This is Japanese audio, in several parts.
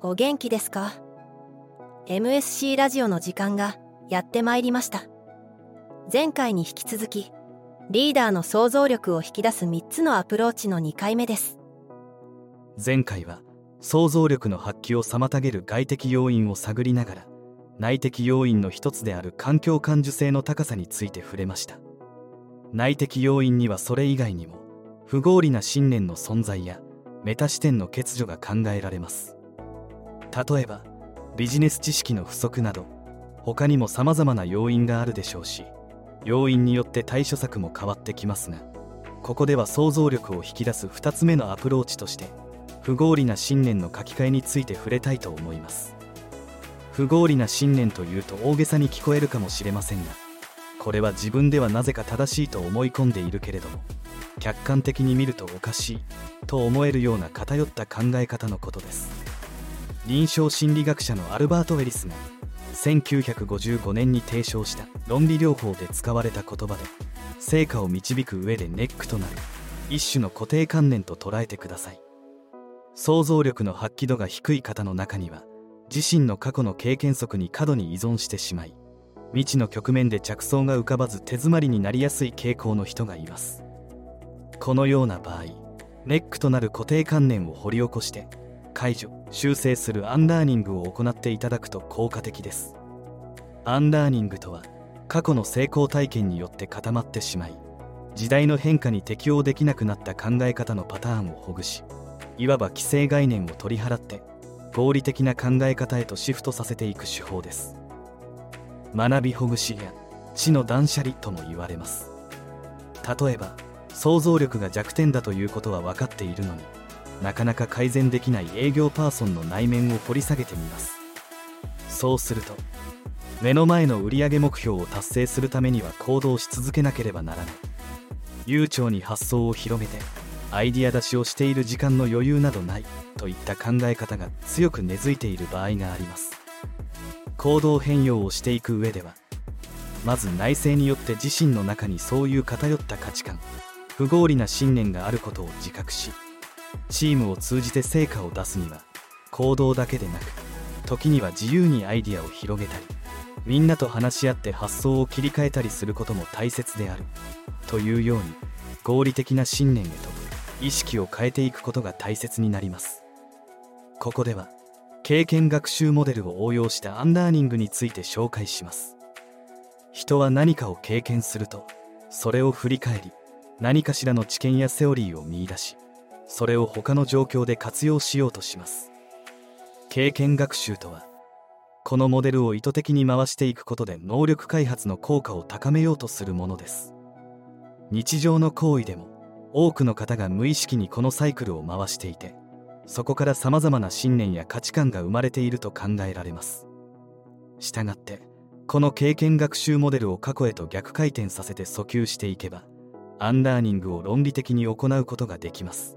お元気ですか？MSC ラジオの時間がやってまいりました。前回に引き続きリーダーの想像力を引き出す3つのアプローチの2回目です。前回は想像力の発揮を妨げる外的要因を探りながら内的要因の一つである環境感受性の高さについて触れました。内的要因にはそれ以外にも不合理な信念の存在やメタ視点の欠如が考えられます。例えばビジネス知識の不足など他にも様々な要因があるでしょうし要因によって対処策も変わってきますがここでは想像力を引き出す2つ目のアプローチとして不合理な信念の書き換えについて触れたいと思います。不合理な信念というと大げさに聞こえるかもしれませんがこれは自分ではなぜか正しいと思い込んでいるけれども客観的に見るとおかしいと思えるような偏った考え方のことです。臨床心理学者のアルバート・ウェリスが1955年に提唱した論理療法で使われた言葉で成果を導く上でネックとなる一種の固定観念と捉えてください。想像力の発揮度が低い方の中には自身の過去の経験則に過度に依存してしまい未知の局面で着想が浮かばず手詰まりになりやすい傾向の人がいます。このような場合ネックとなる固定観念を掘り起こして解除修正するアンラーニングを行っていただくと効果的です。アンラーニングとは過去の成功体験によって固まってしまい時代の変化に適応できなくなった考え方のパターンをほぐしいわば既成概念を取り払って合理的な考え方へとシフトさせていく手法です。学びほぐしや知の断捨離とも言われます。例えば想像力が弱点だということは分かっているのになかなか改善できない営業パーソンの内面を掘り下げてみます。そうすると目の前の売上目標を達成するためには行動し続けなければならない。悠長に発想を広めてアイディア出しをしている時間の余裕などないといった考え方が強く根付いている場合があります。行動変容をしていく上ではまず内政によって自身の中にそういう偏った価値観不合理な信念があることを自覚しチームを通じて成果を出すには行動だけでなく時には自由にアイディアを広げたりみんなと話し合って発想を切り替えたりすることも大切であるというように合理的な信念へと意識を変えていくことが大切になります。ここでは経験学習モデルを応用したアンラーニングについて紹介します。人は何かを経験するとそれを振り返り何かしらの知見やセオリーを見いだしそれを他の状況で活用しようとします。経験学習とはこのモデルを意図的に回していくことで能力開発の効果を高めようとするものです。日常の行為でも多くの方が無意識にこのサイクルを回していてそこからさまざまな信念や価値観が生まれていると考えられます。したがってこの経験学習モデルを過去へと逆回転させて遡及していけばアンラーニングを論理的に行うことができます。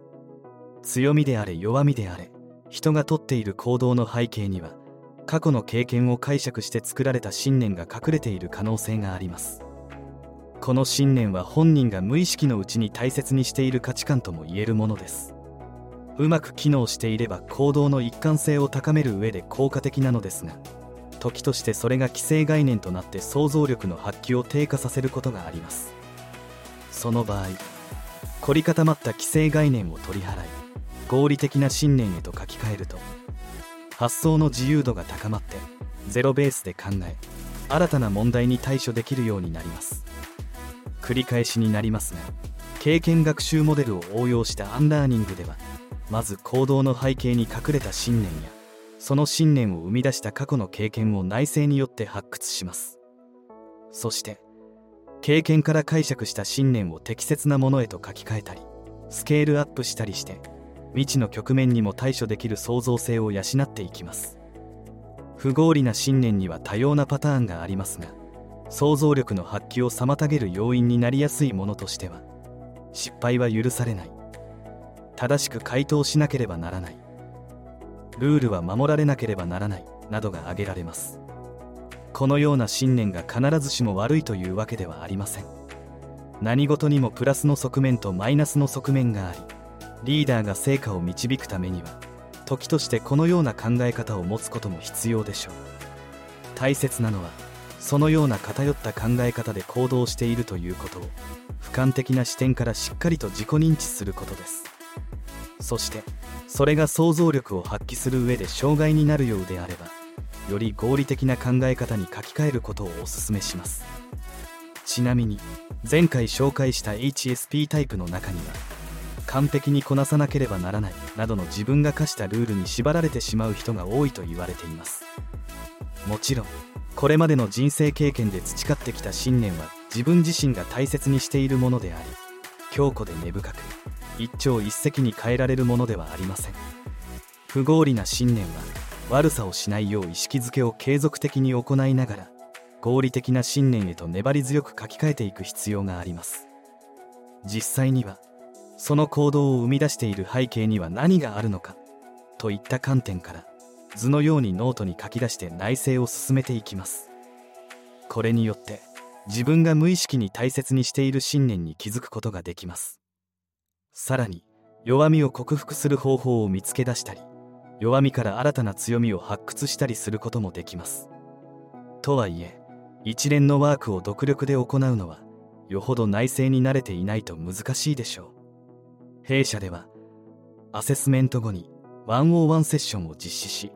強みであれ弱みであれ人がとっている行動の背景には過去の経験を解釈して作られた信念が隠れている可能性があります。この信念は本人が無意識のうちに大切にしている価値観とも言えるものです。うまく機能していれば行動の一貫性を高める上で効果的なのですが時としてそれが既成概念となって想像力の発揮を低下させることがあります。その場合凝り固まった既成概念を取り払い合理的な信念へと書き換えると発想の自由度が高まってゼロベースで考え新たな問題に対処できるようになります。繰り返しになりますが経験学習モデルを応用したアンラーニングではまず行動の背景に隠れた信念やその信念を生み出した過去の経験を内省によって発掘します。そして経験から解釈した信念を適切なものへと書き換えたりスケールアップしたりして未知の局面にも対処できる創造性を養っていきます。不合理な信念には多様なパターンがありますが想像力の発揮を妨げる要因になりやすいものとしては失敗は許されない。正しく回答しなければならない。ルールは守られなければならない。などが挙げられます。このような信念が必ずしも悪いというわけではありません。何事にもプラスの側面とマイナスの側面がありリーダーが成果を導くためには時としてこのような考え方を持つことも必要でしょう。大切なのはそのような偏った考え方で行動しているということを俯瞰的な視点からしっかりと自己認知することです。そしてそれが想像力を発揮する上で障害になるようであればより合理的な考え方に書き換えることをお勧めします。ちなみに前回紹介した HSP タイプの中には完璧にこなさなければならないなどの自分が課したルールに縛られてしまう人が多いと言われています。もちろんこれまでの人生経験で培ってきた信念は自分自身が大切にしているものであり強固で根深く一朝一夕に変えられるものではありません。不合理な信念は悪さをしないよう意識づけを継続的に行いながら合理的な信念へと粘り強く書き換えていく必要があります。実際にはその行動を生み出している背景には何があるのかといった観点から図のようにノートに書き出して内省を進めていきます。これによって自分が無意識に大切にしている信念に気づくことができます。さらに弱みを克服する方法を見つけ出したり弱みから新たな強みを発掘したりすることもできます。とはいえ一連のワークを独力で行うのはよほど内省に慣れていないと難しいでしょう。弊社ではアセスメント後に101セッションを実施し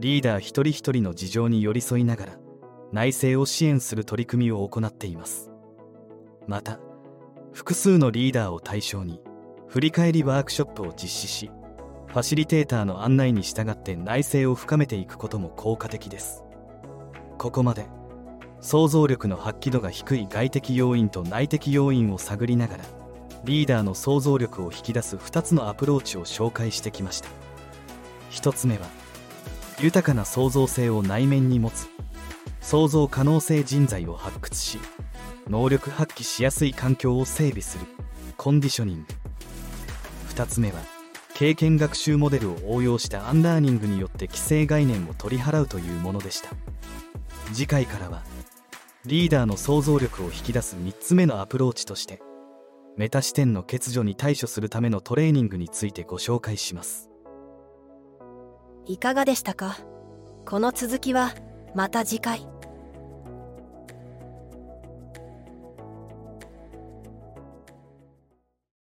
リーダー一人一人の事情に寄り添いながら内政を支援する取り組みを行っています。また複数のリーダーを対象に振り返りワークショップを実施しファシリテーターの案内に従って内政を深めていくことも効果的です。ここまで創造力の発揮度が低い外的要因と内的要因を探りながらリーダーの創造力を引き出す2つのアプローチを紹介してきました。1つ目は豊かな創造性を内面に持つ創造可能性人材を発掘し能力発揮しやすい環境を整備するコンディショニング。2つ目は経験学習モデルを応用したアンラーニングによって既成概念を取り払うというものでした。次回からはリーダーの想像力を引き出す3つ目のアプローチとしてメタ視点の欠如に対処するためのトレーニングについてご紹介します。いかがでしたか？この続きはまた次回。